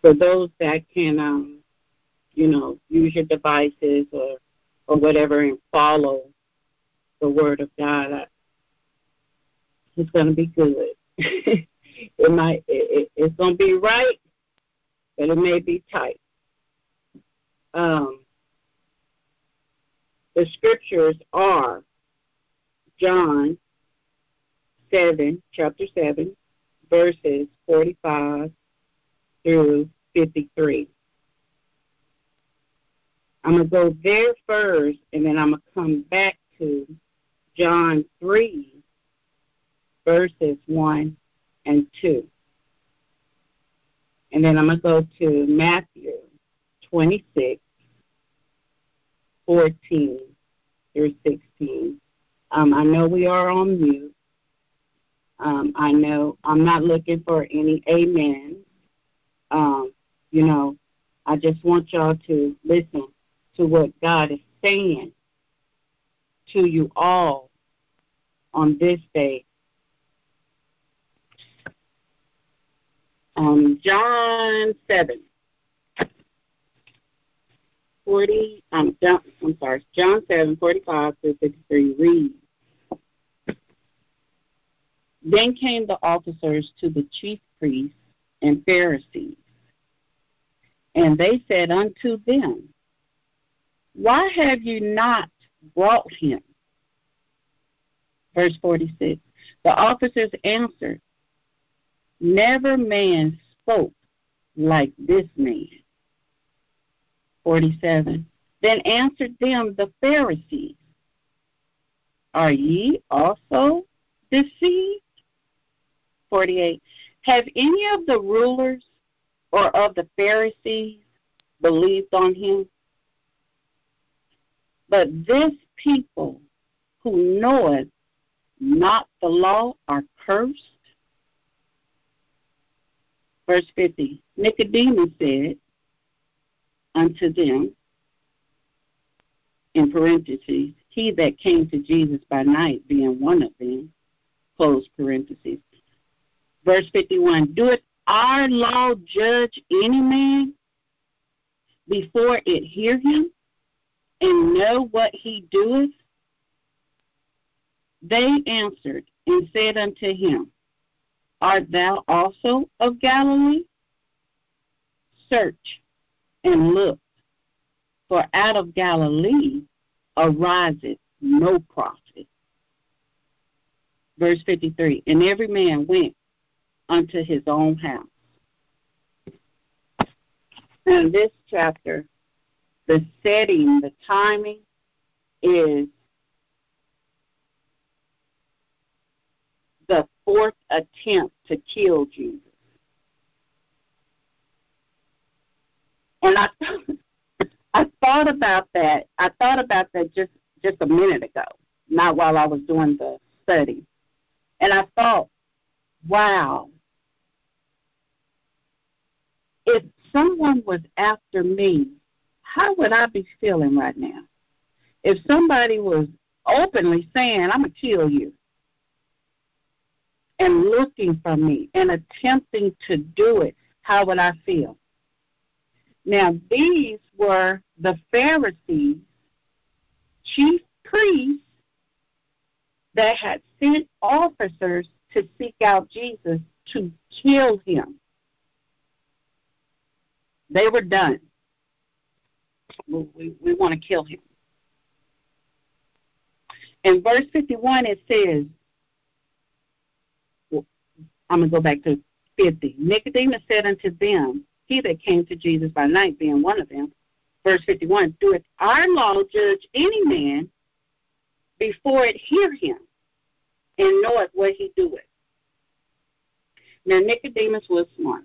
for those that can, um, you know, use your devices or or whatever and follow the word of God, I, it's going to be good. it might, it, it, it's going to be right, but it may be tight. Um, the scriptures are John 7, chapter 7, verses 45 through 53. I'm going to go there first, and then I'm going to come back to John 3, verses 1 and 2. And then I'm going to go to Matthew 26, 14 through 16. Um, I know we are on mute. Um, I know I'm not looking for any amen. Um, you know, I just want y'all to listen to what God is saying to you all on this day. Um, John 7. 40, um, John, I'm sorry, John 7, 45 through 53 reads, Then came the officers to the chief priests and Pharisees, and they said unto them, Why have you not brought him? Verse 46, the officers answered, Never man spoke like this man. 47. Then answered them the Pharisees, Are ye also deceived? 48. Have any of the rulers or of the Pharisees believed on him? But this people who knoweth not the law are cursed. Verse 50 Nicodemus said, unto them, in parentheses, he that came to Jesus by night being one of them, close parentheses. Verse 51, doeth our law judge any man before it hear him and know what he doeth? They answered and said unto him, Art thou also of Galilee? Search and look, for out of Galilee ariseth no prophet. Verse 53 And every man went unto his own house. In this chapter, the setting, the timing is the fourth attempt to kill Jesus. And I I thought about that. I thought about that just just a minute ago, not while I was doing the study. And I thought, wow, if someone was after me, how would I be feeling right now? If somebody was openly saying, I'm going to kill you, and looking for me and attempting to do it, how would I feel? Now, these were the Pharisees, chief priests, that had sent officers to seek out Jesus to kill him. They were done. We, we, we want to kill him. In verse 51, it says, well, I'm going to go back to 50. Nicodemus said unto them, he that came to Jesus by night being one of them. Verse 51 Doeth our law judge any man before it hear him, and knoweth what he doeth? Now, Nicodemus was smart.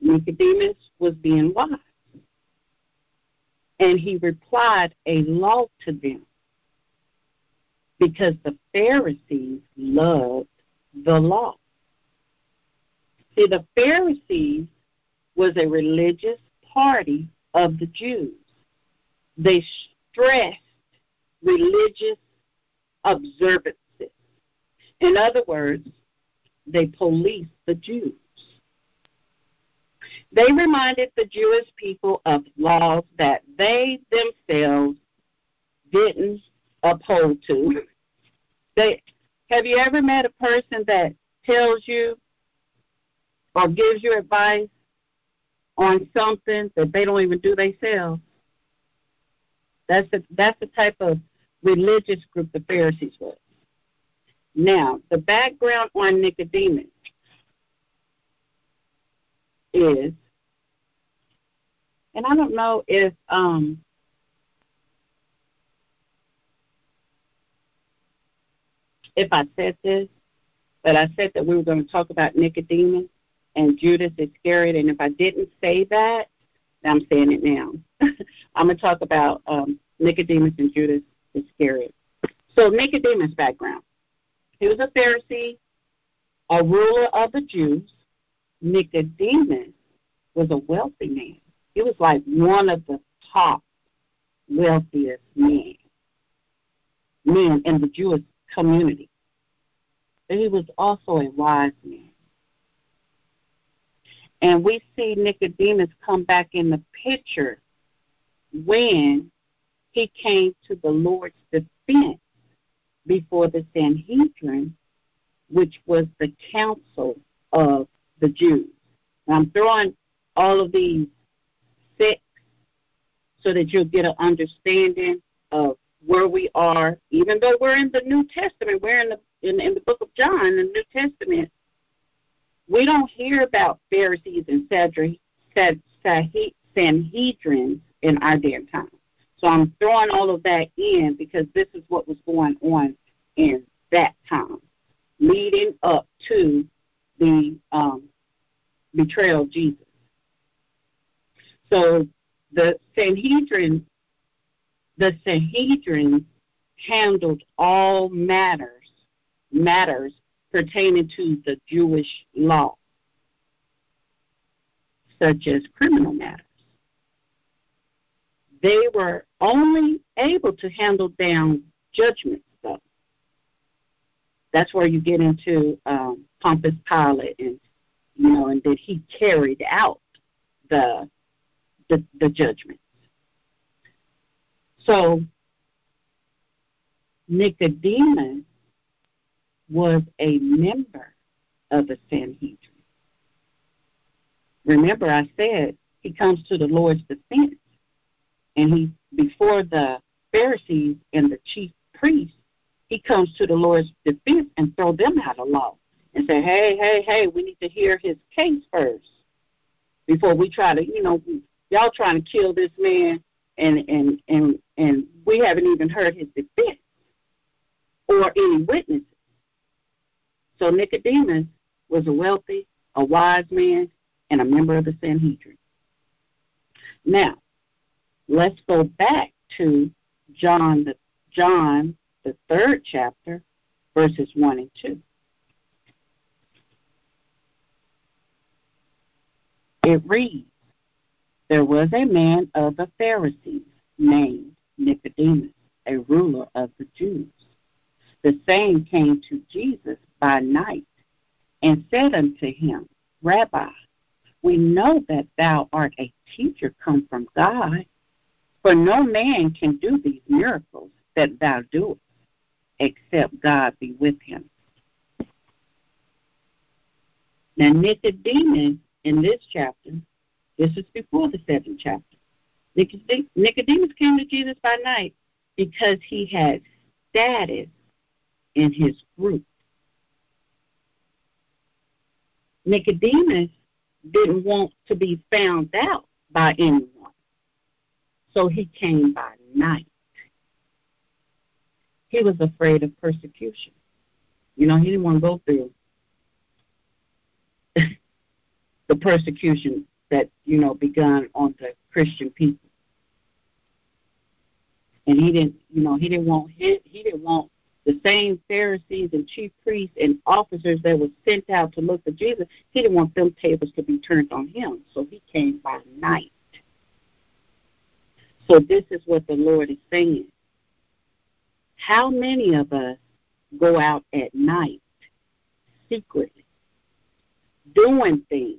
Nicodemus was being wise. And he replied a law to them because the Pharisees loved the law. See, the Pharisees was a religious party of the Jews. They stressed religious observances. In other words, they policed the Jews. They reminded the Jewish people of laws that they themselves didn't uphold to. They have you ever met a person that tells you or gives you advice on something that they don't even do themselves? That's the that's the type of religious group the Pharisees were. Now, the background on Nicodemus is, and I don't know if um, if I said this, but I said that we were going to talk about Nicodemus and Judas Iscariot, and if I didn't say that, I'm saying it now. I'm going to talk about um, Nicodemus and Judas Iscariot. So Nicodemus' background. He was a Pharisee, a ruler of the Jews. Nicodemus was a wealthy man. He was like one of the top wealthiest men, men in the Jewish community. But he was also a wise man. And we see Nicodemus come back in the picture when he came to the Lord's defense before the Sanhedrin, which was the council of the Jews. I'm throwing all of these six so that you'll get an understanding of where we are, even though we're in the New Testament, we're in the in, in the book of John, the New Testament. We don't hear about Pharisees and Sanhedrins in our day and time. So I'm throwing all of that in because this is what was going on in that time, leading up to the um, betrayal of Jesus. So the Sanhedrin, the Sanhedrin handled all matters matters pertaining to the Jewish law, such as criminal matters. They were only able to handle down judgments. That's where you get into um, Pontius Pilate, and you know, and that he carried out the the, the judgments. So Nicodemus was a member of the Sanhedrin. Remember, I said he comes to the Lord's defense and he before the Pharisees and the chief priests, he comes to the Lord's defense and throw them out of law and say, Hey, hey, hey, we need to hear his case first before we try to, you know, y'all trying to kill this man and and and and we haven't even heard his defense or any witnesses. So Nicodemus was a wealthy, a wise man, and a member of the Sanhedrin. Now, let's go back to John the John the third chapter, verses one and two. It reads, There was a man of the Pharisees named Nicodemus, a ruler of the Jews. The same came to Jesus by night and said unto him, Rabbi, we know that thou art a teacher come from God, for no man can do these miracles that thou doest, except God be with him. Now, Nicodemus in this chapter, this is before the seventh chapter. Nicodemus came to Jesus by night because he had status in his group. Nicodemus didn't want to be found out by anyone. So he came by night. He was afraid of persecution. You know, he didn't want to go through the persecution that, you know, begun on the Christian people. And he didn't, you know, he didn't want he, he didn't want the same Pharisees and chief priests and officers that were sent out to look for Jesus, he didn't want them tables to be turned on him. So he came by night. So this is what the Lord is saying. How many of us go out at night secretly, doing things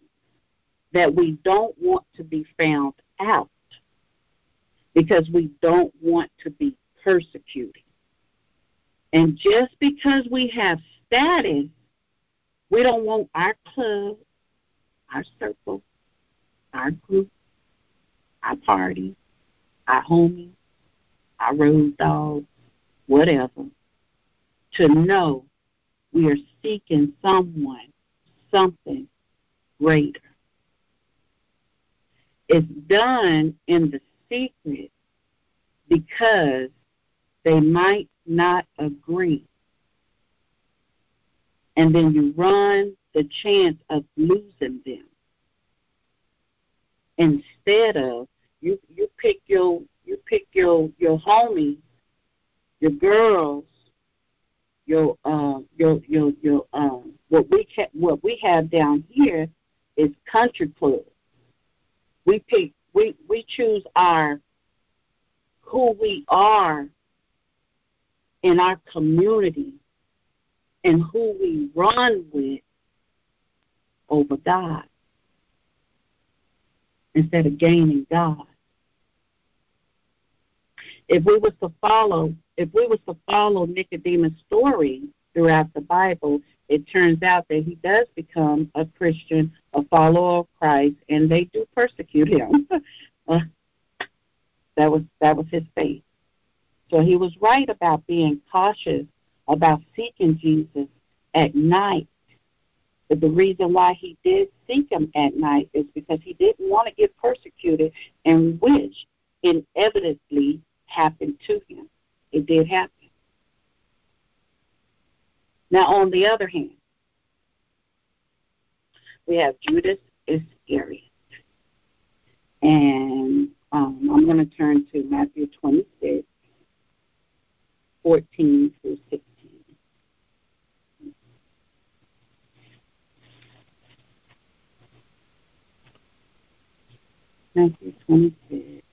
that we don't want to be found out because we don't want to be persecuted. And just because we have status, we don't want our club, our circle, our group, our party, our homies, our road dogs, whatever, to know we are seeking someone, something greater. It's done in the secret because they might not agree. And then you run the chance of losing them. Instead of you you pick your you pick your your homies, your girls, your uh your your your um what we ca- what we have down here is country clubs. We pick we we choose our who we are in our community and who we run with over God instead of gaining God. If we was to follow if we was to follow Nicodemus' story throughout the Bible, it turns out that he does become a Christian, a follower of Christ, and they do persecute him. that was that was his faith. So he was right about being cautious about seeking Jesus at night. But the reason why he did seek him at night is because he didn't want to get persecuted, and which inevitably happened to him. It did happen. Now, on the other hand, we have Judas Iscariot. And um, I'm going to turn to Matthew 26, 14 through 16. Matthew 26,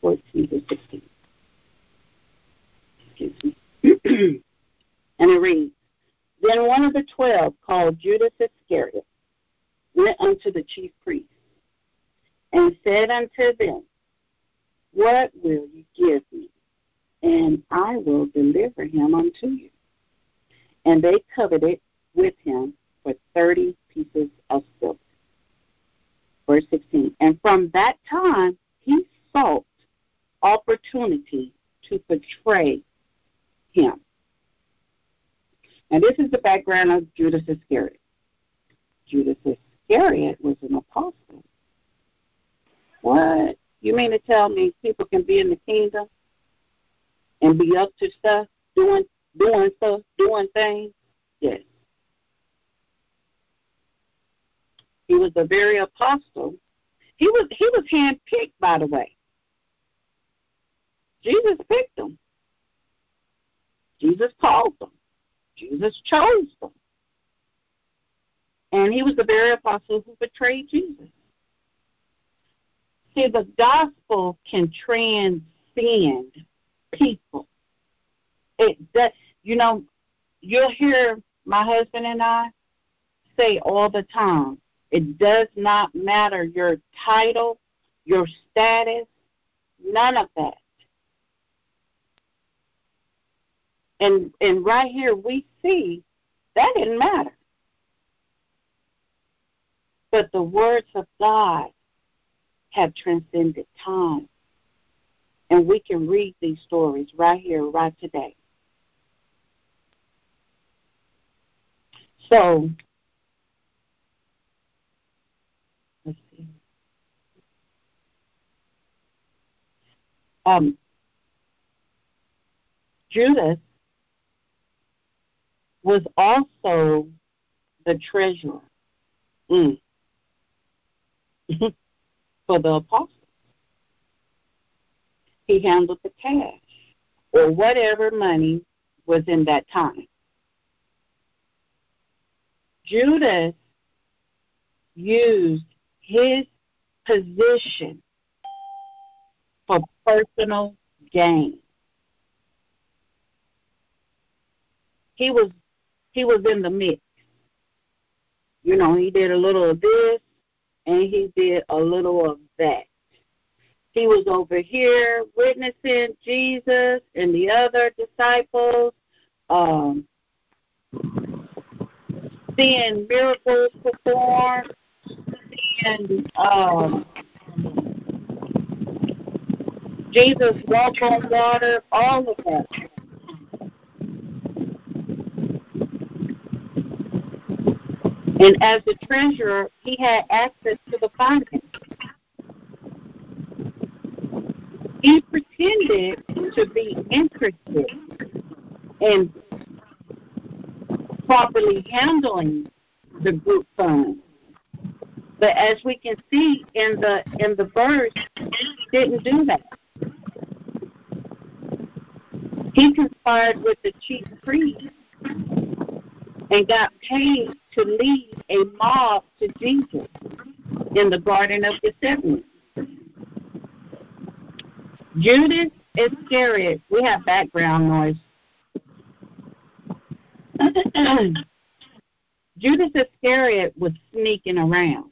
14 through 16. Excuse me. and it reads, Then one of the twelve, called Judas Iscariot, went unto the chief priests, and said unto them, What will you give me? And I will deliver him unto you. And they coveted with him for thirty pieces of silver. Verse 16. And from that time he sought opportunity to betray him. And this is the background of Judas Iscariot. Judas Iscariot was an apostle. What? You mean to tell me people can be in the kingdom and be up to stuff, doing doing stuff, doing things? Yes. He was a very apostle. He was he was handpicked, by the way. Jesus picked him. Jesus called them. Jesus chose them. And he was the very apostle who betrayed Jesus. See, the gospel can transcend people. It does, you know, you'll hear my husband and I say all the time, it does not matter your title, your status, none of that. And and right here we see that didn't matter. But the words of God have transcended time. And we can read these stories right here, right today. So, let's see. Um, Judas was also the treasurer mm. for the apostles. He handled the cash or whatever money was in that time. Judas used his position for personal gain. He was he was in the mix. You know, he did a little of this and he did a little of that. He was over here witnessing Jesus and the other disciples, um, seeing miracles performed, seeing um, Jesus walk on water, all of that. And as the treasurer, he had access to the finances. He pretended to be interested in properly handling the group funds. But as we can see in the in the verse, didn't do that. He conspired with the chief priest and got paid to lead a mob to Jesus in the Garden of Gethsemane. Judas Iscariot, we have background noise. Judas Iscariot was sneaking around.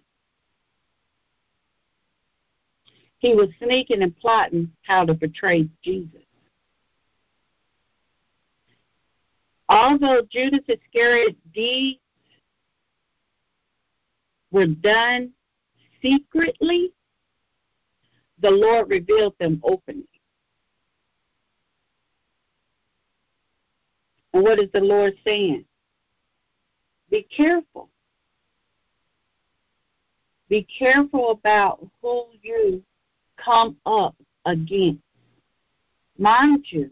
He was sneaking and plotting how to betray Jesus. Although Judas Iscariot's deeds were done secretly, the Lord revealed them openly. And what is the Lord saying? Be careful. Be careful about who you come up against. Mind you,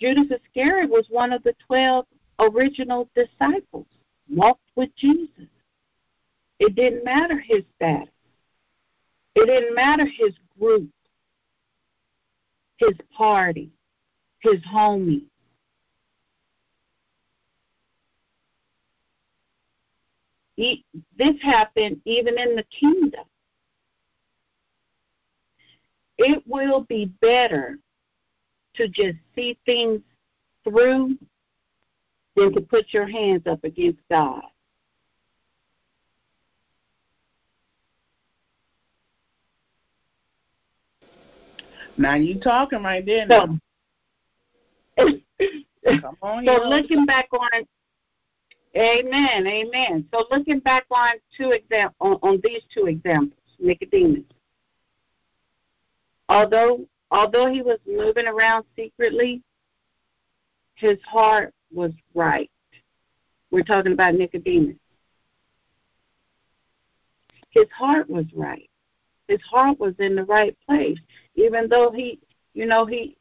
Judas Iscariot was one of the 12 original disciples, walked with Jesus. It didn't matter his status. It didn't matter his group, his party, his homie. He, this happened even in the kingdom. It will be better to just see things through than to put your hands up against God. Now you talking right there. So, Come on, so looking back on it Amen, amen. So looking back on two exam on, on these two examples, Nicodemus. Although although he was moving around secretly, his heart was right. We're talking about Nicodemus. His heart was right. His heart was in the right place. Even though he you know, he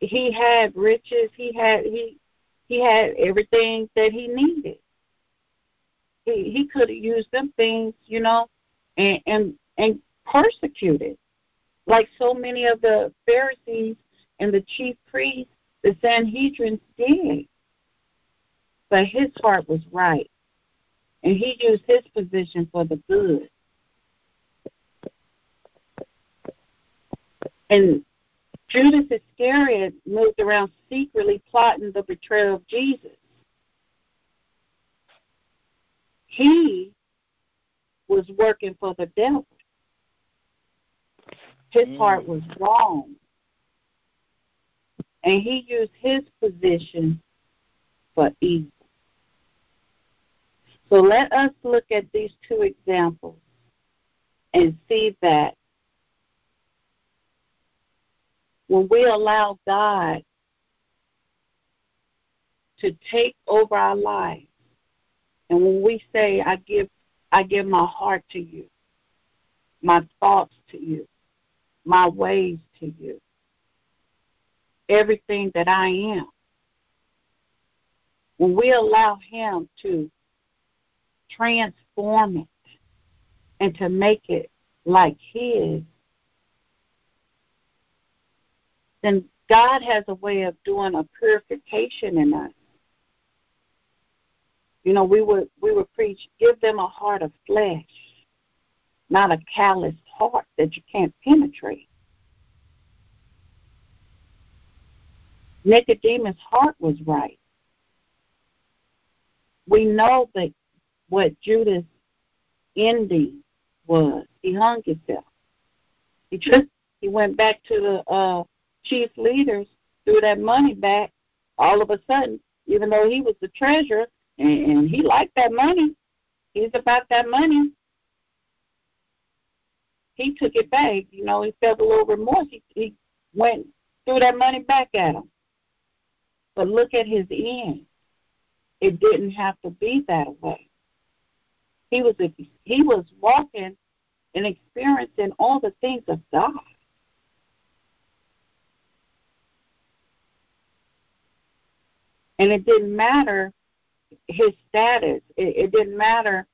he had riches, he had he he had everything that he needed. He he could have used them things, you know, and and and persecuted, like so many of the Pharisees and the chief priests, the Sanhedrin did. But his heart was right, and he used his position for the good. And Judas Iscariot moved around secretly plotting the betrayal of Jesus. He was working for the devil. His Mm. heart was wrong. And he used his position for evil. So let us look at these two examples and see that when we allow God to take over our lives, and when we say, I give I give my heart to you, my thoughts to you, my ways to you, everything that I am. When we allow Him to transform it and to make it like His, then God has a way of doing a purification in us. You know, we would we would preach, give them a heart of flesh, not a calloused heart that you can't penetrate. Nicodemus' heart was right. We know that what Judas' ending was. He hung himself. He just he went back to the uh, chief leaders, threw that money back. All of a sudden, even though he was the treasurer and, and he liked that money, he's about that money. He took it back. You know, he felt a little remorse. He, he went threw that money back at him. But look at his end. It didn't have to be that way. He was he was walking and experiencing all the things of God. And it didn't matter his status. It, it didn't matter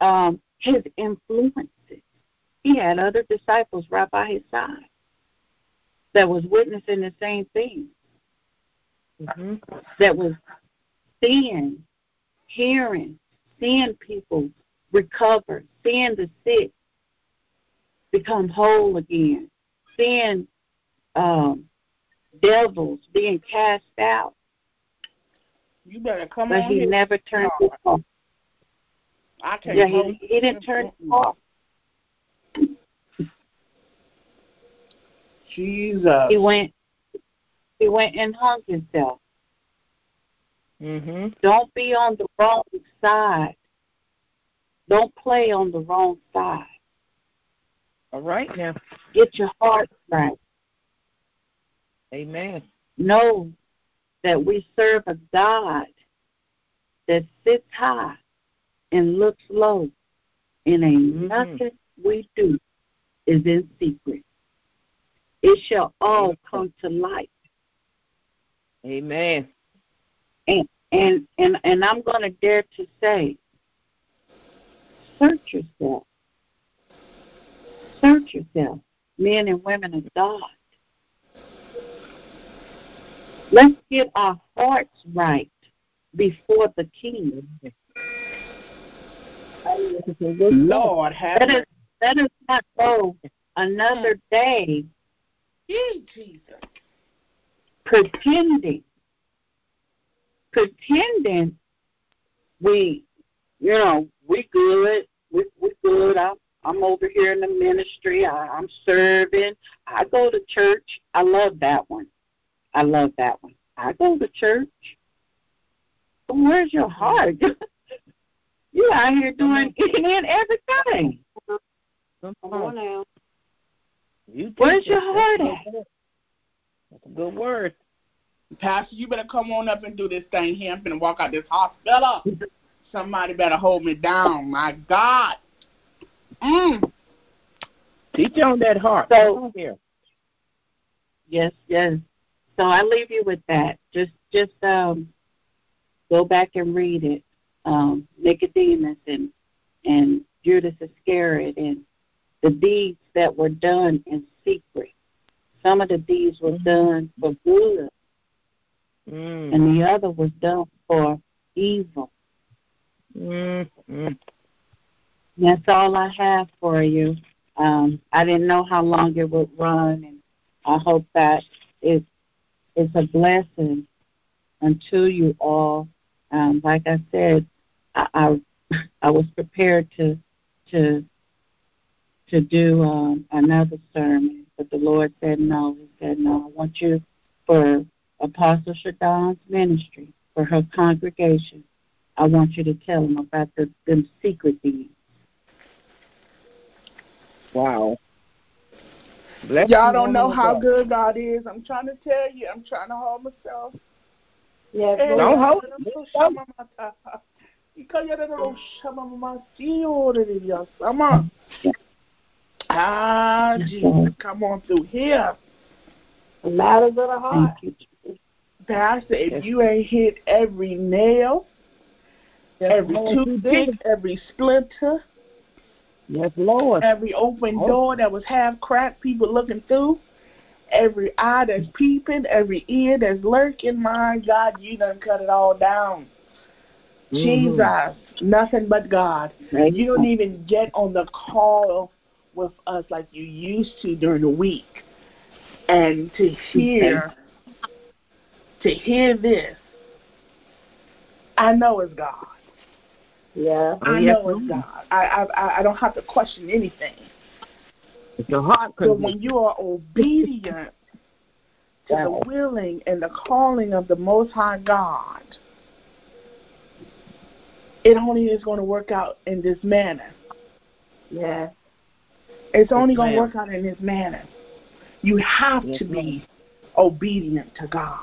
um, his influences. He had other disciples right by his side that was witnessing the same thing. Mm-hmm. That was seeing, hearing, seeing people recover, seeing the sick become whole again, seeing um, devils being cast out. You better come but on. But he here. never turned it off. I can't. Yeah, he, he didn't turn it off. Jesus. He went. He went and hung himself. Mhm. Don't be on the wrong side. Don't play on the wrong side. All right now. Get your heart right. Amen. Know that we serve a God that sits high and looks low, and ain't mm-hmm. nothing we do is in secret. It shall all come to light. Amen. And and and, and I'm going to dare to say, search yourself. Search yourself, men and women of God. Let's get our hearts right before the King. Lord, have let us, let us not go another mm. day Jesus. pretending, pretending we, you know, we good, we we good. I'm I'm over here in the ministry. I, I'm serving. I go to church. I love that one. I love that one. I go to church. But where's your heart? you out here doing any and everything. Come on now. You where's your heart at? That's a good word. Pastor, you better come on up and do this thing here. I'm finna walk out this hospital. Somebody better hold me down. My God. Mm. Teach on that heart. So here. Yes, yes. So I leave you with that. Just just um go back and read it. Um, Nicodemus and and Judas Iscariot and the deeds that were done in secret. Some of the deeds were mm-hmm. done for good, mm. and the other was done for evil. Mm-hmm. That's all I have for you. Um, I didn't know how long it would run, and I hope that it, it's a blessing unto you all. Um, like I said, I, I, I was prepared to to to do um, another sermon, but the Lord said no. He said no. I want you for Apostle Shadon's ministry, for her congregation. I want you to tell them about the them secret deeds. Wow. Bless Y'all don't know how God. good God is. I'm trying to tell you. I'm trying to hold myself. Yes, don't hold. Ah, Jesus, come on through here. Loud as a heart. Pastor, if you ain't hit every nail, every toothpick, every splinter, Yes, Lord. Every open oh. door that was half cracked, people looking through. Every eye that's peeping, every ear that's lurking. My God, you done cut it all down. Mm-hmm. Jesus, nothing but God. You don't even get on the call with us like you used to during the week. And to hear, to hear this, I know it's God. Yeah. Oh, I yes, know it's God. I, I I don't have to question anything. It's your heart But when you are obedient to the willing and the calling of the Most High God, it only is going to work out in this manner. Yeah. It's only Yes, going to work out in this manner. You have Yes, to be obedient to God.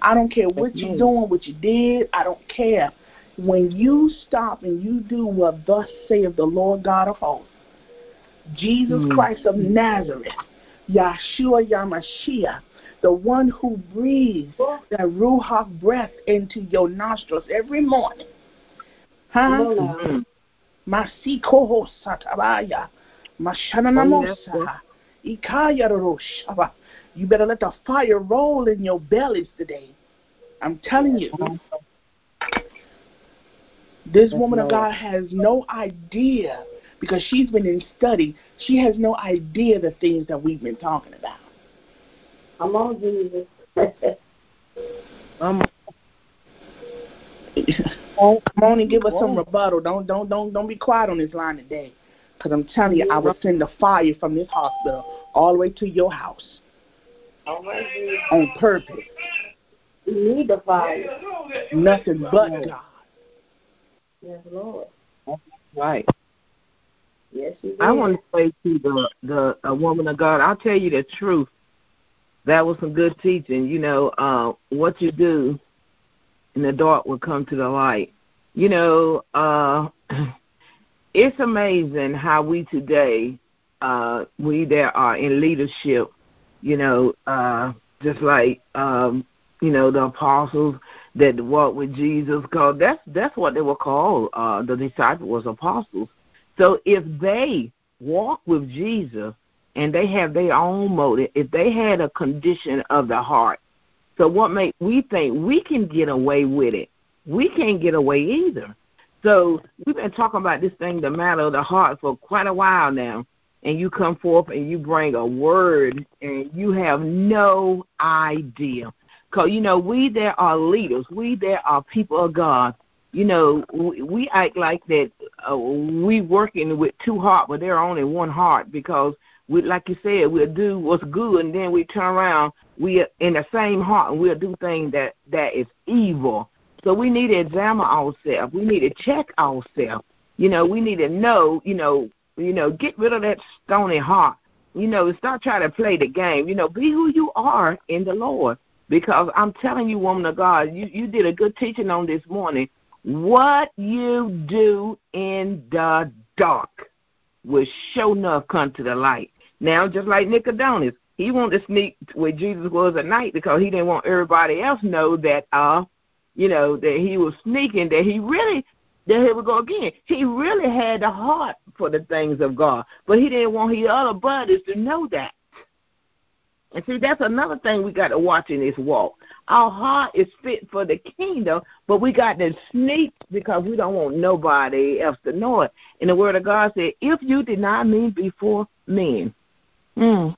I don't care what you're ma'am. doing, what you did. I don't care. When you stop and you do what thus saith the Lord God of hosts, Jesus Mm. Christ of Nazareth, Yahshua Yamashiach, the one who breathes that Ruach breath into your nostrils every morning. Huh? Mhm. Masikoho satabaya. Mashananamosa. Ikayaroshaba. You better let the fire roll in your bellies today. I'm telling you. This Yes, woman of God has no idea because she's been in study. She has no idea the things that we've been talking about. I'm on, Jesus. um, Come on and give us some rebuttal. Don't don't don't don't be quiet on this line today, because I'm telling you, I will send the fire from this hospital all the way to your house on purpose. we need the fire. Nothing but God. Yes, Lord. Right. Yes, you did. I want to say to the the a woman of God, I'll tell you the truth. That was some good teaching. You know, uh, what you do in the dark will come to the light. You know, uh, it's amazing how we today, uh, we that are in leadership, you know, uh, just like um, you know the apostles that walked with Jesus, called that's that's what they were called. Uh, the disciples was apostles. So if they walk with Jesus and they have their own motive, if they had a condition of the heart, so what make we think we can get away with it? We can't get away either. So we've been talking about this thing, the matter of the heart, for quite a while now. And you come forth and you bring a word, and you have no idea. Because, you know, we there are leaders, we there are people of God. You know, we, we act like that uh, we working with two hearts, but they're only one heart because we, like you said, we'll do what's good, and then we turn around, we are in the same heart, and we'll do things that that is evil. So we need to examine ourselves. We need to check ourselves. You know, we need to know. You know, you know, get rid of that stony heart. You know, start trying to play the game. You know, be who you are in the Lord. Because I'm telling you, woman of God, you you did a good teaching on this morning. What you do in the dark will show enough come to the light. Now, just like Nicodemus, he wanted to sneak where Jesus was at night because he didn't want everybody else know that, uh, you know, that he was sneaking. That he really, that here we go again. He really had a heart for the things of God, but he didn't want his other brothers to know that. And see, that's another thing we got to watch in this walk. Our heart is fit for the kingdom, but we got to sneak because we don't want nobody else to know it. And the word of God said, if you deny me before men. Mm.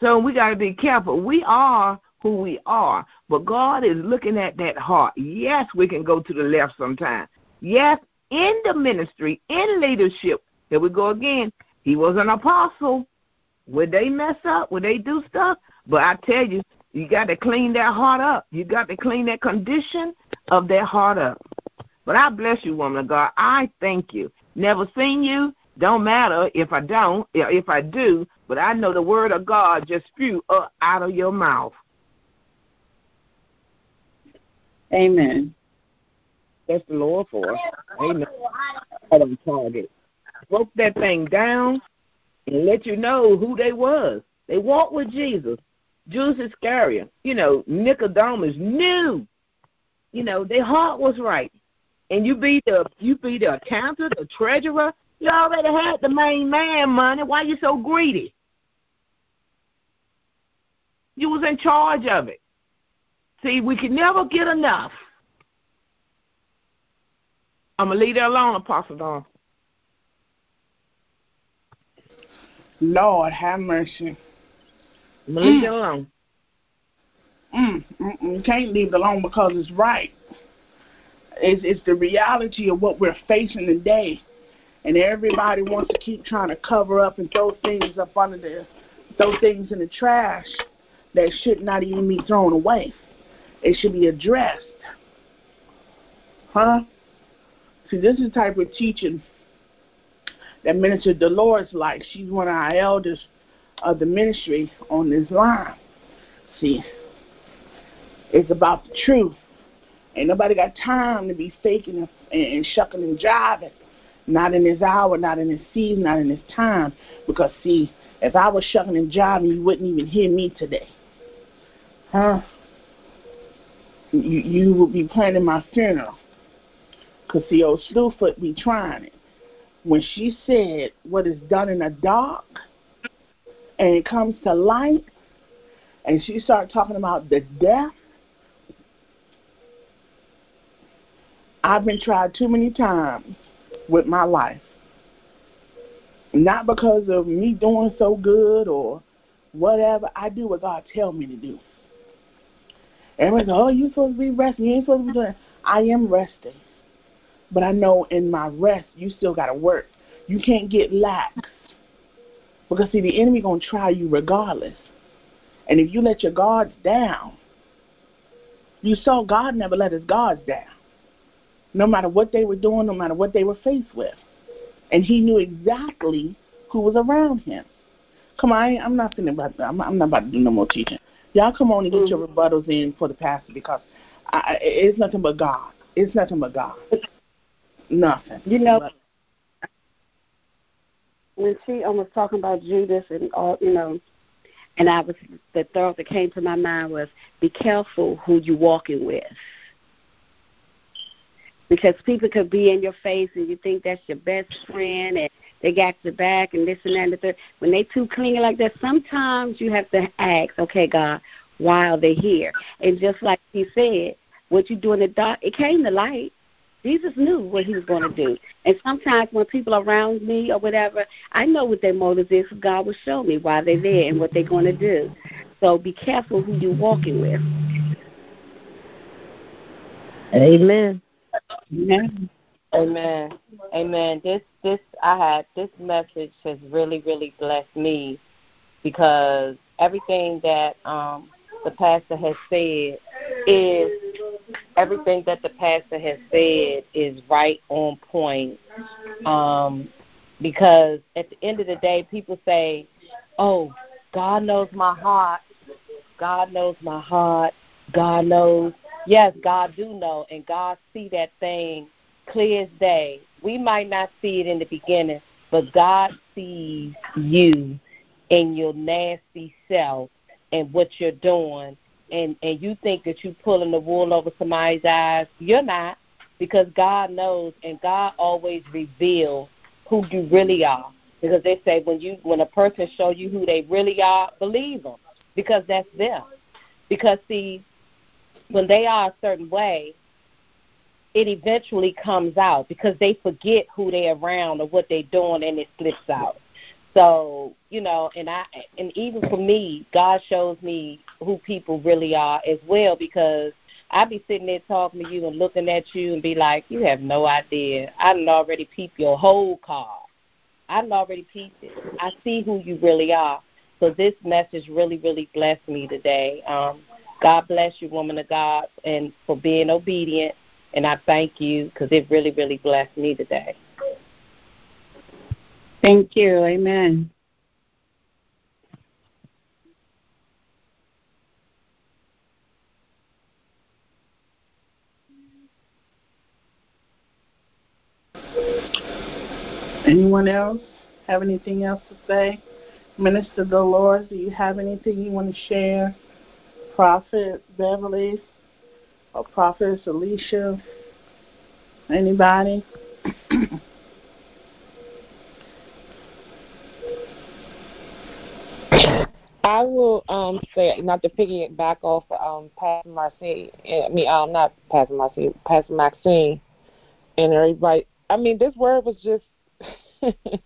So we got to be careful. We are who we are, but God is looking at that heart. Yes, we can go to the left sometimes. Yes, in the ministry, in leadership, here we go again. He was an apostle. Would they mess up? Would they do stuff? But I tell you, you got to clean that heart up. You got to clean that condition of that heart up. But I bless you, woman of God. I thank you. Never seen you. Don't matter if I don't, if I do, but I know the word of God just spew up out of your mouth. Amen. That's the Lord for us. Amen. On target. Broke that thing down and let you know who they was. They walked with Jesus. Judas Iscariot, you know, Nicodemus knew, you know, their heart was right. And you be the you be the accountant, the treasurer. You already had the main man money. Why you so greedy? You was in charge of it. See, we can never get enough. I'm gonna leave that alone, Apostle Don. Lord have mercy. Leave it alone. Mm, mm, mm. Can't leave it alone because it's right. It's, it's the reality of what we're facing today. And everybody wants to keep trying to cover up and throw things up under the, throw things in the trash that should not even be thrown away. It should be addressed. Huh? See, this is the type of teaching that Minister Dolores likes. She's one of our elders of the ministry on this line. See, it's about the truth. Ain't nobody got time to be faking and, and shucking and jiving. Not in this hour, not in this season, not in this time. Because, see, if I was shucking and jiving, you wouldn't even hear me today. Huh? You, you would be planning my funeral. Because, see, old Slewfoot be trying it. When she said what is done in the dark and it comes to light, and she started talking about the death I've been tried too many times with my life. Not because of me doing so good or whatever. I do what God tells me to do. Everybody says, oh, you're supposed to be resting. You ain't supposed to be doing that. I am resting. But I know in my rest, you still got to work. You can't get lax. Because, see, the enemy going to try you regardless. And if you let your guards down, you saw God never let his guards down no matter what they were doing, no matter what they were faced with. And he knew exactly who was around him. Come on, I, am not thinking about I'm, I'm not about to do no more teaching. Y'all come on and get mm-hmm. your rebuttals in for the pastor because I, it's nothing but God. It's nothing but God. Nothing. You know, when she was talking about Judas and all, you know, and I was the thought that came to my mind was, be careful who you walking with because people could be in your face and you think that's your best friend and they got your back and this and that and the third. When they too clingy like that, sometimes you have to ask, okay, God, why are they here? And just like he said, what you do in the dark, it came to light. Jesus knew what he was going to do. And sometimes when people around me or whatever, I know what their motives is. God will show me why they're there and what they're going to do. So be careful who you're walking with. Amen. Amen. Amen. Amen. This this I had this message has really, really blessed me because everything that um the pastor has said is everything that the pastor has said is right on point. Um because at the end of the day people say, Oh, God knows my heart. God knows my heart. God knows yes, God do know, and God see that thing clear as day. We might not see it in the beginning, but God sees you and your nasty self and what you're doing, and and you think that you're pulling the wool over somebody's eyes. You're not, because God knows, and God always reveals who you really are. Because they say when you when a person show you who they really are, believe them, because that's them. Because see, when they are a certain way, it eventually comes out because they forget who they're around or what they're doing and it slips out. So, you know, and I and even for me, God shows me who people really are as well because I'd be sitting there talking to you and looking at you and be like, You have no idea. I done already peeped your whole car. I done already peeped it. I see who you really are. So this message really, really blessed me today. Um, God bless you, woman of God, and for being obedient. And I thank you because it really, really blessed me today. Thank you. Amen. Anyone else have anything else to say? Minister Dolores, do you have anything you want to share? Prophet Beverly or Prophet Alicia? Anybody? Um say not to piggyback back off um Pastor Marcy I mean um not Pastor Marcy, Pastor Maxine and everybody I mean this word was just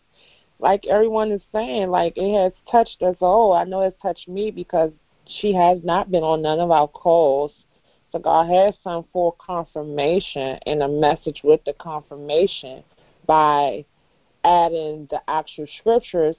like everyone is saying, like it has touched us all. I know it's touched me because she has not been on none of our calls So God has some for confirmation and a message with the confirmation by adding the actual scriptures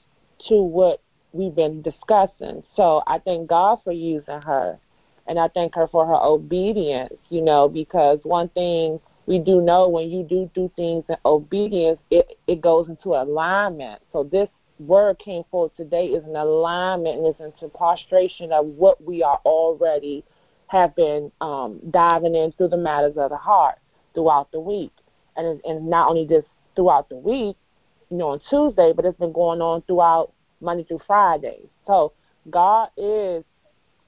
to what we've been discussing. So I thank God for using her. And I thank her for her obedience, you know, because one thing we do know when you do do things in obedience, it, it goes into alignment. So this word came forth today is an alignment and is into prostration of what we are already have been um, diving in through the matters of the heart throughout the week. And, and not only just throughout the week, you know, on Tuesday, but it's been going on throughout Monday through Friday. So God is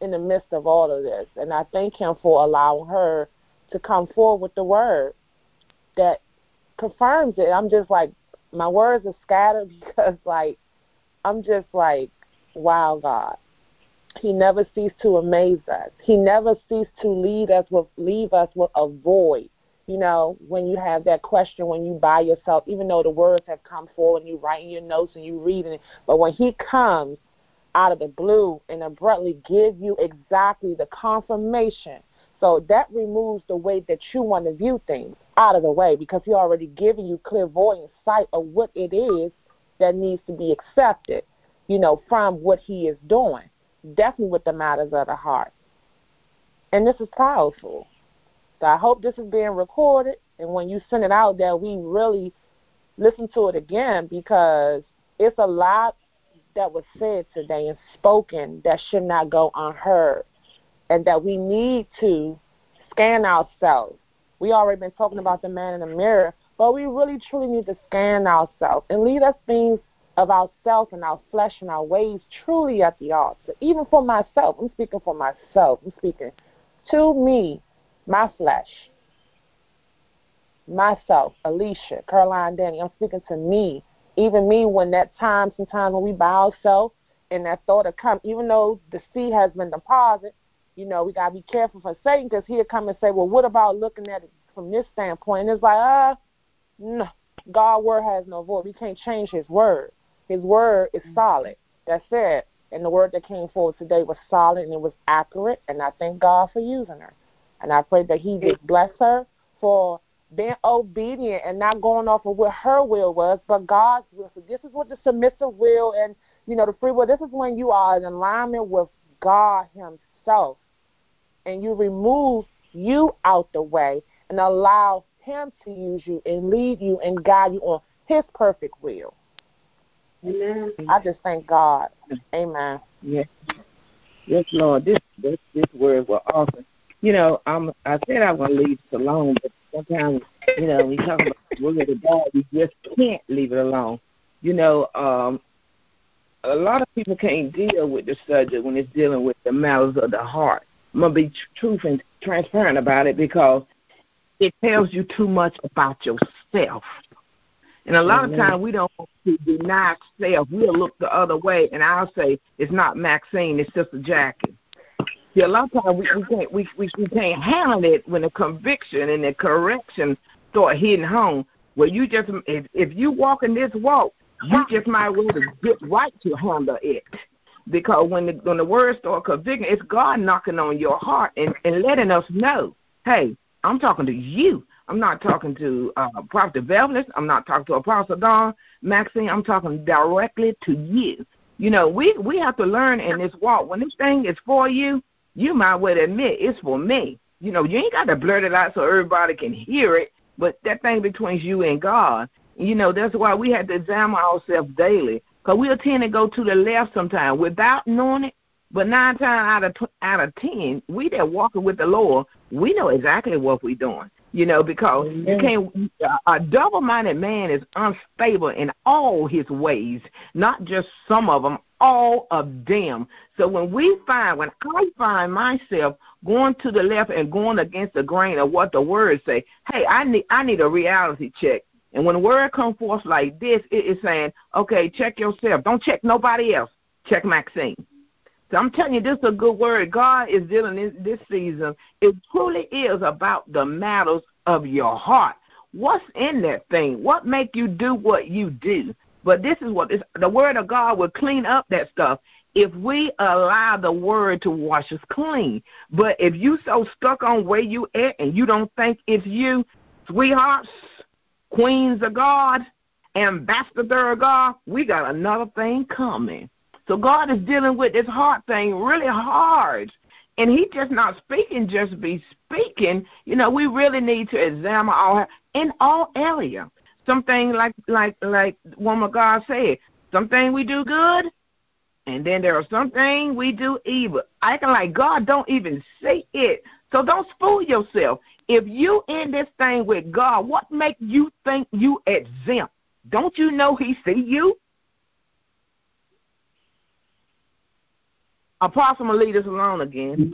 in the midst of all of this. And I thank Him for allowing her to come forward with the word that confirms it. I'm just like, my words are scattered because, like, I'm just like, wow, God. He never ceased to amaze us. He never ceased to lead us with leave us with a void. You know, when you have that question when you by yourself, even though the words have come forward and you writing your notes and you reading it, but when he comes out of the blue and abruptly give you exactly the confirmation. So that removes the way that you want to view things out of the way because he already given you clairvoyant sight of what it is that needs to be accepted, you know, from what he is doing. Definitely with the matters of the heart. And this is powerful. So I hope this is being recorded and when you send it out that we really listen to it again because it's a lot that was said today and spoken that should not go unheard, and that we need to scan ourselves. We already been talking about the man in the mirror, but we really truly need to scan ourselves and lead us things of ourselves and our flesh and our ways truly at the altar. Even for myself, I'm speaking for myself. I'm speaking to me, my flesh, myself, Alicia, Caroline, Danny. I'm speaking to me even me, when that time, sometimes when we bow ourselves and that thought of come, even though the seed has been deposited, you know, we gotta be careful for Satan because he'll come and say, well, what about looking at it from this standpoint? And it's like, uh, no, God's word has no void. We can't change His word. His word is mm-hmm. solid. That's it. And the word that came forward today was solid and it was accurate. And I thank God for using her. And I pray that He just bless her for being obedient and not going off of what her will was, but God's will. So this is what the submissive will and you know the free will. This is when you are in alignment with God Himself, and you remove you out the way and allow Him to use you and lead you and guide you on His perfect will. Amen. I just thank God. Amen. Yes. Yes, Lord. This this this word was awesome. You know, I'm I said I want to leave this alone, but sometimes, you know, we talk about the word of God, we just can't leave it alone. You know, um, a lot of people can't deal with the subject when it's dealing with the matters of the heart. I'm gonna be tr- truth and transparent about it because it tells you too much about yourself. And a lot Amen. of times we don't want to deny self. We'll look the other way, and I'll say it's not Maxine, it's Sister Jackie. See, a lot of times we, we can't we, we we can't handle it when the conviction and the correction start hitting home. Where you just if if you walk in this walk, you just might well get right to handle it. Because when the when the words start convicting, it's God knocking on your heart and, and letting us know, hey, I'm talking to you. I'm not talking to uh, Prophet Evangelist. I'm not talking to Apostle Don Maxine. I'm talking directly to you. You know, we we have to learn in this walk. When this thing is for you, you might well admit it's for me. You know, you ain't got to blurt it out so everybody can hear it, but that thing between you and God, you know, that's why we have to examine ourselves daily. Because we'll tend to go to the left sometimes without knowing it. But nine times out of out of ten, we that walking with the Lord, we know exactly what we're doing. You know, because you can't. A double-minded man is unstable in all his ways, not just some of them, all of them. So when we find, when I find myself going to the left and going against the grain of what the words say, hey, I need I need a reality check. And when the word comes forth like this, it is saying, okay, check yourself. Don't check nobody else. Check Maxine. So I'm telling you, this is a good word. God is dealing in this season. It truly is about the matters of your heart. What's in that thing? What make you do what you do? But this is what this, the word of God will clean up that stuff if we allow the word to wash us clean. But if you so stuck on where you at and you don't think it's you, sweethearts, queens of God, ambassador of God, we got another thing coming. So God is dealing with this heart thing really hard. And he just not speaking, just be speaking. You know, we really need to examine all in all area. Something like like like woman God said, something we do good, and then there are some things we do evil. Acting like God don't even see it. So don't fool yourself. If you in this thing with God, what make you think you exempt? Don't you know he see you? Apostle will lead us alone again.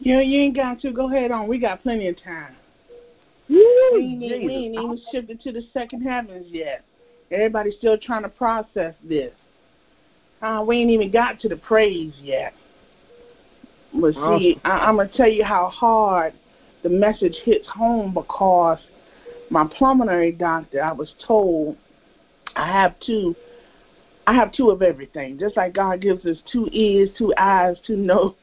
Yeah, you ain't got to. Go ahead on. We got plenty of time. Woo, we, ain't, we ain't even shifted to the second heavens yet. Everybody's still trying to process this. Uh, we ain't even got to the praise yet. But see, I, I'm gonna tell you how hard the message hits home because my pulmonary doctor, I was told I have two I have two of everything. Just like God gives us two ears, two eyes, two nose,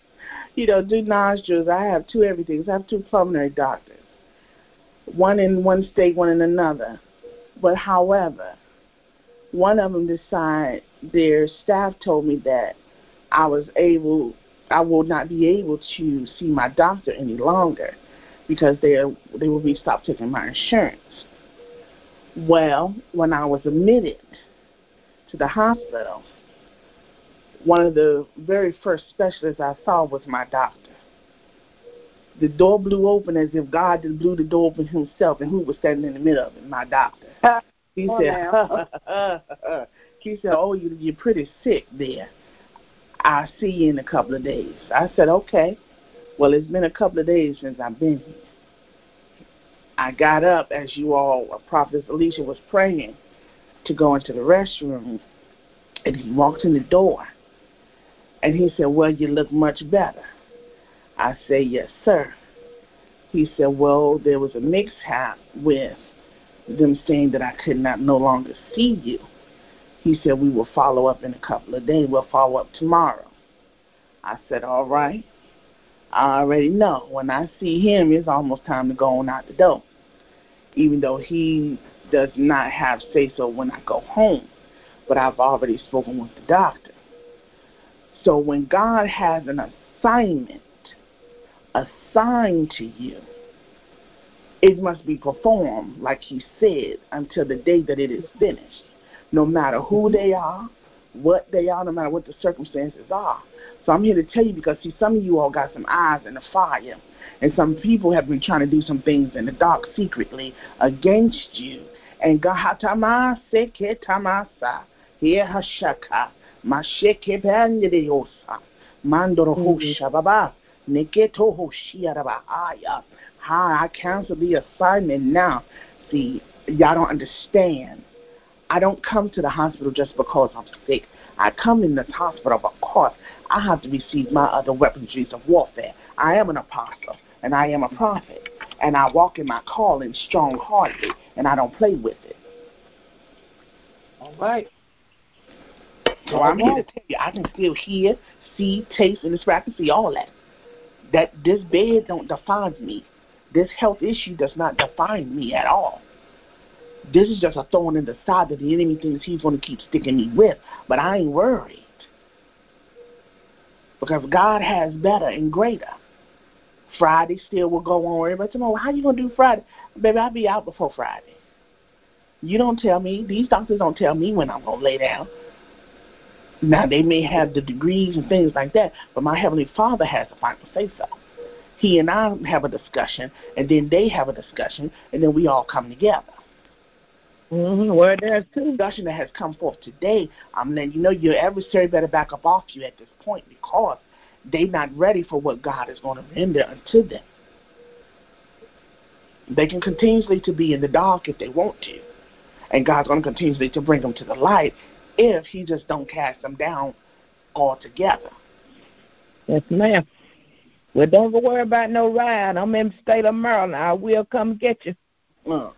you know, two nostrils. I have two everything. I have two pulmonary doctors. One in one state, one in another. But however, one of them decided their staff told me that I was able I will not be able to see my doctor any longer because they they will be stopped taking my insurance. Well, when I was admitted to the hospital, one of the very first specialists I saw was my doctor. The door blew open as if God just blew the door open himself, and who was standing in the middle of it? My doctor. He oh, said, he said, oh, you, you're pretty sick there. I'll see you in a couple of days. I said, okay. Well, it's been a couple of days since I've been here. I got up as you all, uh, Prophetess Alicia was praying to go into the restroom, and he walked in the door, and he said, "Well, you look much better." I said, "Yes, sir." He said, "Well, there was a mishap with them saying that I could not no longer see you." He said, "We will follow up in a couple of days. We'll follow up tomorrow." I said, "All right." I already know when I see him, it's almost time to go on out the door. Even though he does not have say so when I go home, but I've already spoken with the doctor. So when God has an assignment assigned to you, it must be performed, like He said, until the day that it is finished. No matter who mm-hmm. they are, what they are, no matter what the circumstances are. So I'm here to tell you because, see, some of you all got some eyes in the fire. And some people have been trying to do some things in the dark secretly against you and gahatama seke tamasa here hashaka masheke mm-hmm. mandoro hosha baba neketo hoshiarabahaya ha I cancel the assignment now see y'all don't understand I don't come to the hospital just because I'm sick I come in this hospital because I have to receive my other weaponries of warfare I am an apostle and I am a prophet and I walk in my calling strong hearted and I don't play with it. All right. So I'm here to tell you, I can still hear, see, taste, and describe. I can see all that. That this bed don't define me. This health issue does not define me at all. This is just a thorn in the side that the enemy thinks he's going to keep sticking me with. But I ain't worried. Because God has better and greater. Friday still will go on. Everybody say, "Oh, how you gonna do Friday?" Baby, I'll be out before Friday. You don't tell me. These doctors don't tell me when I'm gonna lay down. Now they may have the degrees and things like that, but my heavenly Father has the final say so. He and I have a discussion, and then they have a discussion, and then we all come together. Mm-hmm. Well, there's two discussion that has come forth today. I'm letting you know your adversary better back up off you at this point because they're not ready for what God is going to render unto them. They can continuously to be in the dark if they want to, and God's going to continuously to bring them to the light if He just don't cast them down altogether. Yes, ma'am. Well, don't worry about no ride. I'm in the state of Maryland. I will come get you. Uh.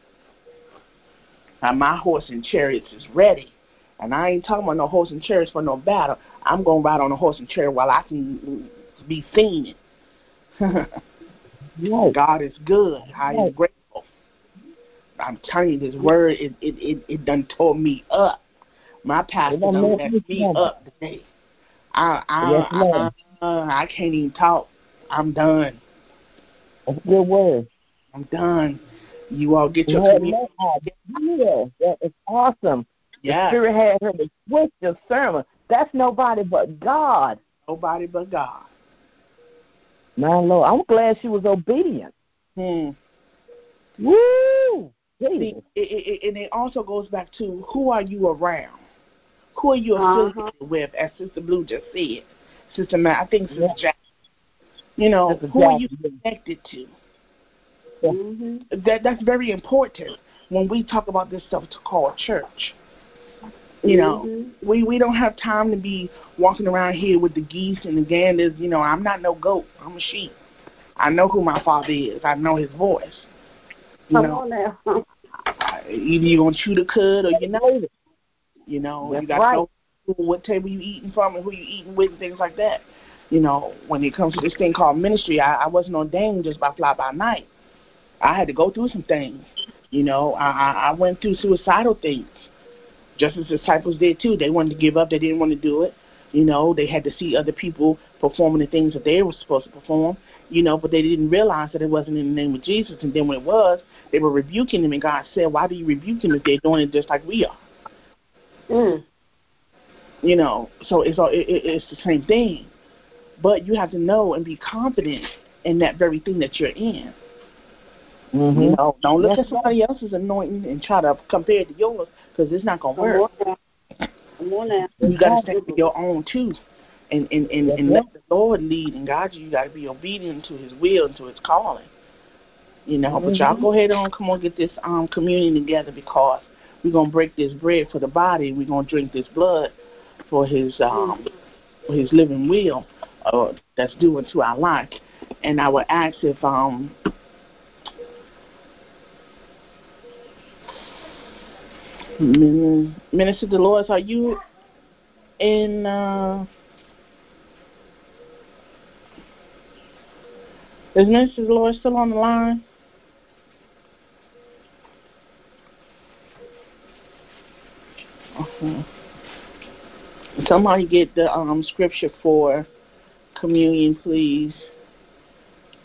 Now my horse and chariots is ready And I ain't talking about no horse and chariot for no battle. I'm gonna ride on a horse and chariot while I can be seen. Right. God is good. I am grateful. I'm telling you, this word it it it, it done tore me up. My pastor done messed me up. today. I I, Lord. I, I can't even talk. I'm done. That's a good word. I'm done. You all get your Lord, communion. Yeah, that is awesome. Yeah. The Spirit had her to switch the sermon. That's nobody but God. nobody but God. My Lord, I'm glad she was obedient. Hmm. Woo! See, it, it, it, and it also goes back to who are you around? Who are you Uh-huh. affiliated with? As Sister Blue just said, Sister Ma, I think Sister Yeah. Jack. You know, Sister who are you connected to? hmm That that's very important when we talk about this stuff to call church. You know, Mhm. we we don't have time to be walking around here with the geese and the ganders. You know, I'm not no goat. I'm a sheep. I know who my father is. I know his voice. You Come know, on now. either you're gonna chew the cud or you're not. You know, That's you got right. to know what table you eating from and who you eating with and things like that. You know, when it comes to this thing called ministry, I, I wasn't ordained just by fly by night. I had to go through some things. You know, I, I I went through suicidal things, just as the disciples did too. They wanted to give up. They didn't want to do it. You know, they had to see other people performing the things that they were supposed to perform. You know, but they didn't realize that it wasn't in the name of Jesus. And then when it was, they were rebuking them. And God said, "Why do you rebuke them if they're doing it just like we are?" Mm. You know, so it's all it, it, it's the same thing, but you have to know and be confident in that very thing that you're in. Mm-hmm. You know, don't look at somebody else's anointing and try to compare it to yours because it's not gonna work. Come on now. You got to stand for your own too, and and and, and let the Lord lead and guide you. You got to be obedient to His will and to His calling. You know, but y'all Mhm. go ahead on, come on, get this um communion together because we're gonna break this bread for the body. We're gonna drink this blood for His um for His living will uh, that's due into our life. And I would ask if um Minister Dolores, are you in uh is Minister Dolores still on the line? uh Somebody get the um scripture for communion, please.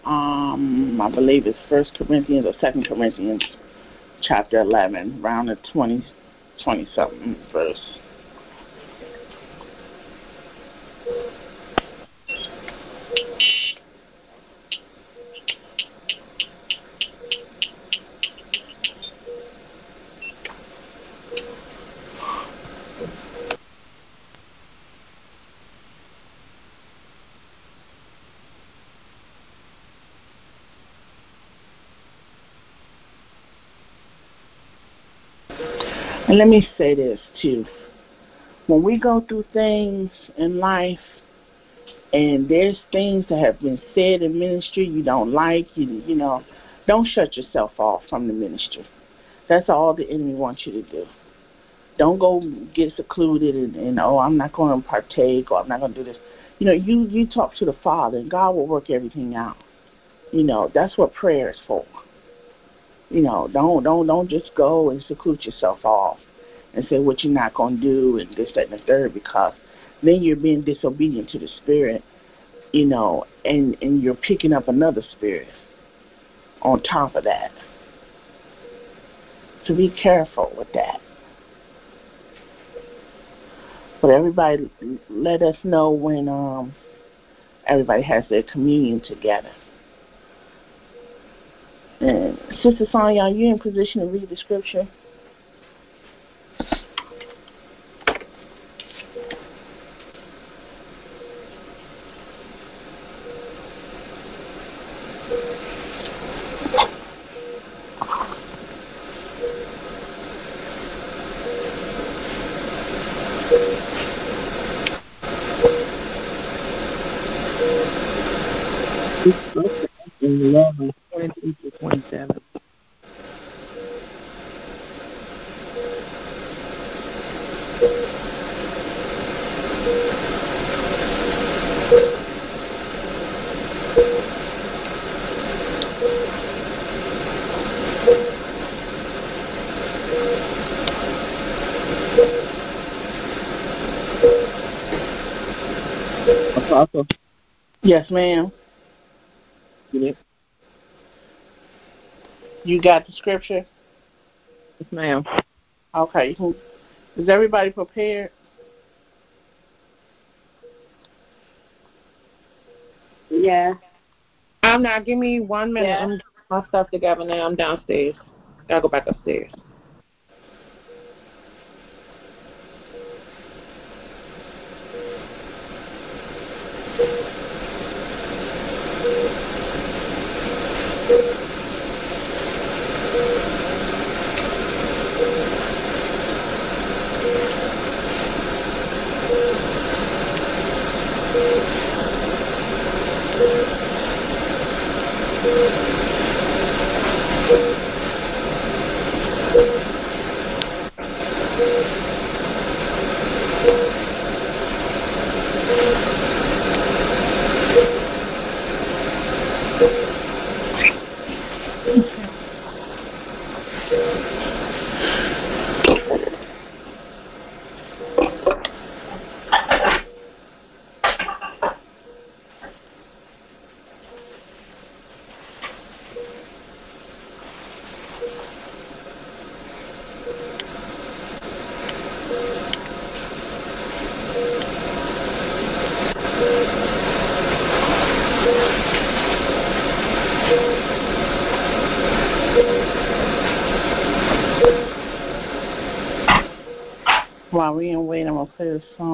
Um, I believe it's First Corinthians or Second Corinthians, chapter eleven, around the twenty, twenty something verse. And let me say this too. When we go through things in life and there's things that have been said in ministry you don't like, you you know, don't shut yourself off from the ministry. That's all the enemy wants you to do. Don't go get secluded and, and oh I'm not going to partake or I'm not going to do this. You know, you you talk to the Father and God will work everything out. You know, that's what prayer is for. You know, don't don't don't just go and seclude yourself off and say what you're not to do and this, that, and the third because then you're being disobedient to the Spirit, you know, and, and you're picking up another spirit on top of that. So be careful with that. But everybody, let us know when um, everybody has their communion together. Sister Sonia, are you in position to read the scripture? Apostle. Yes, ma'am. You got the scripture? Yes, ma'am. Okay. Is everybody prepared? Yeah. I'm not. Give me one minute. Yeah. I'm getting my stuff together now. I'm downstairs. Gotta go back upstairs. Thank you. while we in wait, I'm gonna play this song.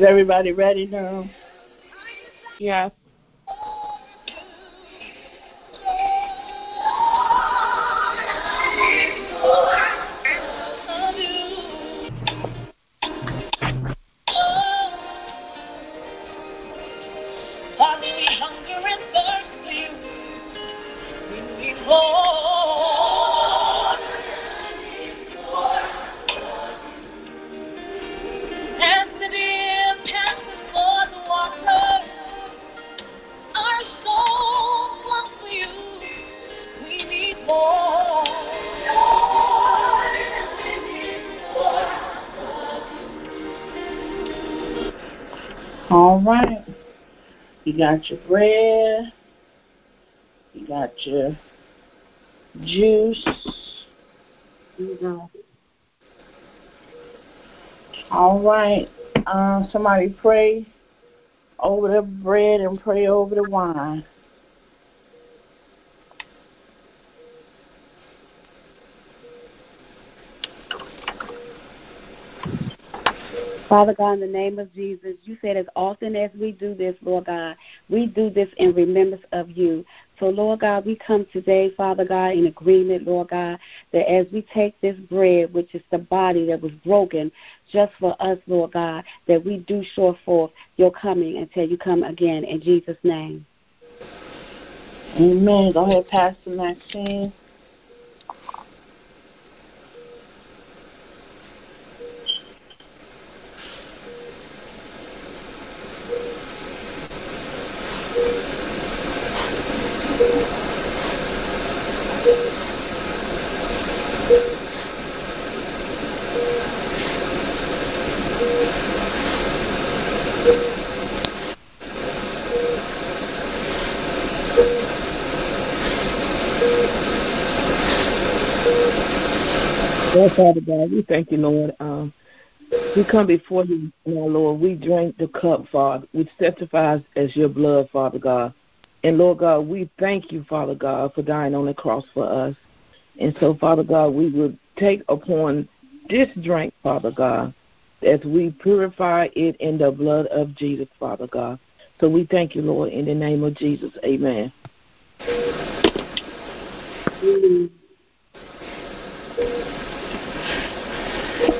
Is everybody ready now? Yes. You got your bread. You got your juice. All right. Uh, somebody pray over the bread and pray over the wine. Father God, in the name of Jesus, you said as often as we do this, Lord God, we do this in remembrance of you. So, Lord God, we come today, Father God, in agreement, Lord God, that as we take this bread, which is the body that was broken just for us, Lord God, that we do show forth your coming until you come again. In Jesus' name. Amen. Go ahead, Pastor Maxine. Lord Father God, we thank you, Lord. Um, we come before you now, Lord. We drink the cup, Father, which testifies as your blood, Father God. And Lord God, we thank you, Father God, for dying on the cross for us. And so, Father God, we will take upon this drink, Father God, as we purify it in the blood of Jesus, Father God. So we thank you, Lord, in the name of Jesus. Amen.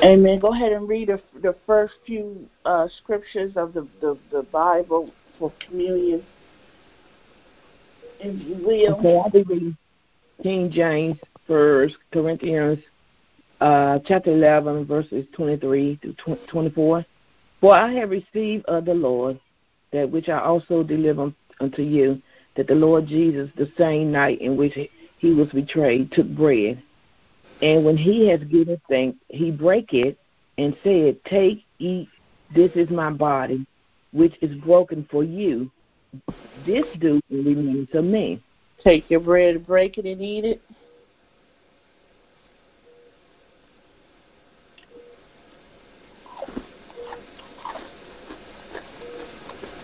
Amen. Go ahead and read the, the first few uh, scriptures of the, the, the Bible for communion, if you will. Okay, I'll be reading King James First Corinthians uh, chapter 11, verses 23 through 24. For I have received of the Lord that which I also deliver unto you, that the Lord Jesus, the same night in which he was betrayed, took bread. And when he has given thanks, he break it and said, Take, eat, this is my body, which is broken for you. This do in remembrance of me. Take your bread, break it, and eat it.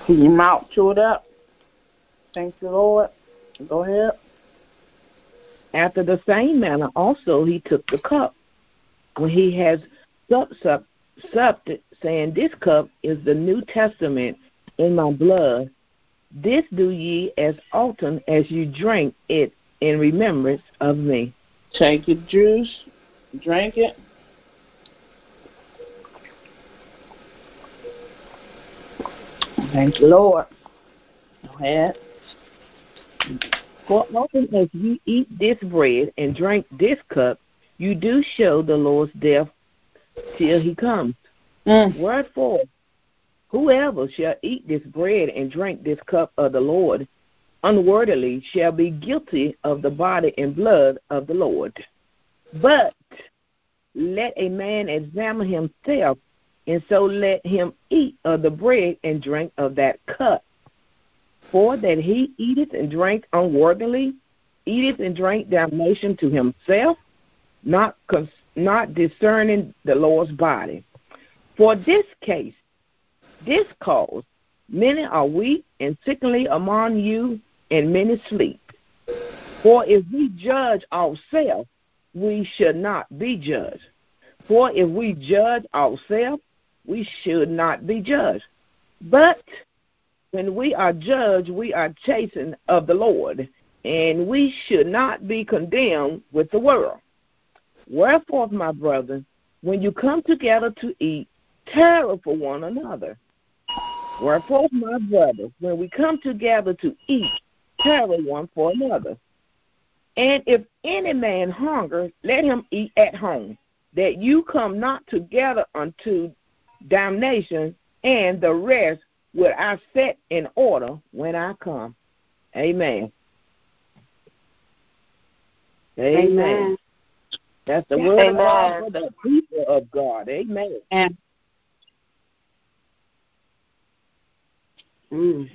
Keep your mouth chewed up. Thank you, Lord. Go ahead. After the same manner also he took the cup, when he has supped, sup, supped it, saying, This cup is the New Testament in my blood. This do ye as often as you drink it in remembrance of me. Take your juice, drink it. Thank you, Lord. Go ahead. For often as you eat this bread and drink this cup, you do show the Lord's death till he comes. Mm. Wherefore, whoever shall eat this bread and drink this cup of the Lord unworthily shall be guilty of the body and blood of the Lord. But let a man examine himself, and so let him eat of the bread and drink of that cup. For that he eateth and drink unworthily, eateth and drink damnation to himself, not cons- not discerning the Lord's body. For this case, this cause, many are weak and sickly among you, and many sleep. For if we judge ourselves, we should not be judged. For if we judge ourselves, we should not be judged. But when we are judged, we are chastened of the Lord, and we should not be condemned with the world. Wherefore, my brethren, when you come together to eat, tarry for one another. Wherefore, my brothers, when we come together to eat, tarry one for another. And if any man hunger, let him eat at home, that you come not together unto damnation, and the rest will I set in order when I come. Amen. Amen. Amen. That's the word of God Amen. for the people of God. Amen. And Mm.